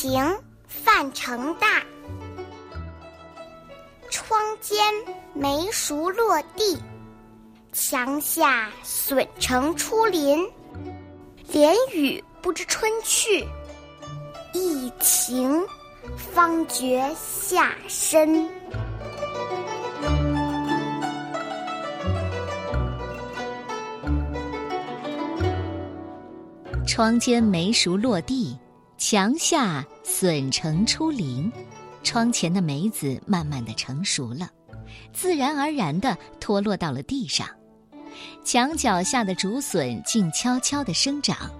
晴，范成大。窗间梅熟落地，墙下笋成出林。连雨不知春去，一晴方觉夏深。窗间梅熟落地，墙下笋成出林。窗前的梅子慢慢的成熟了，自然而然的脱落到了地上。墙角下的竹笋静悄悄的生长，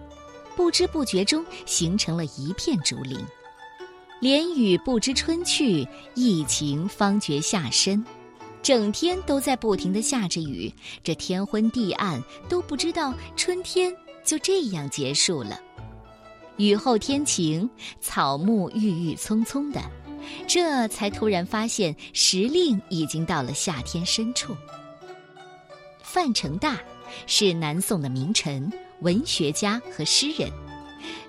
不知不觉中形成了一片竹林。连雨不知春去，一晴方觉夏深。整天都在不停的下着雨，这天昏地暗，都不知道春天就这样结束了。雨后天晴，草木郁郁葱葱的，这才突然发现时令已经到了夏天深处。范成大是南宋的名臣、文学家和诗人，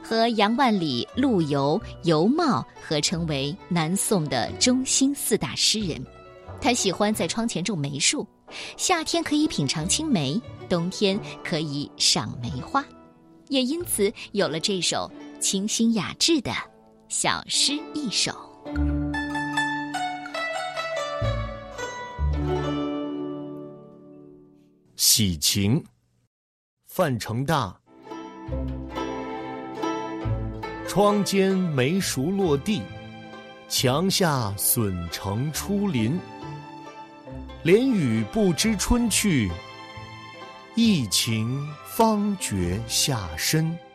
和杨万里、陆游、尤袤合称为南宋的中兴四大诗人。他喜欢在窗前种梅树，夏天可以品尝青梅，冬天可以赏梅花，也因此有了这首清新雅致的小诗一首。喜晴，范成大。窗间梅熟落地，墙下笋成出林。连雨不知春去，疫情方觉下身。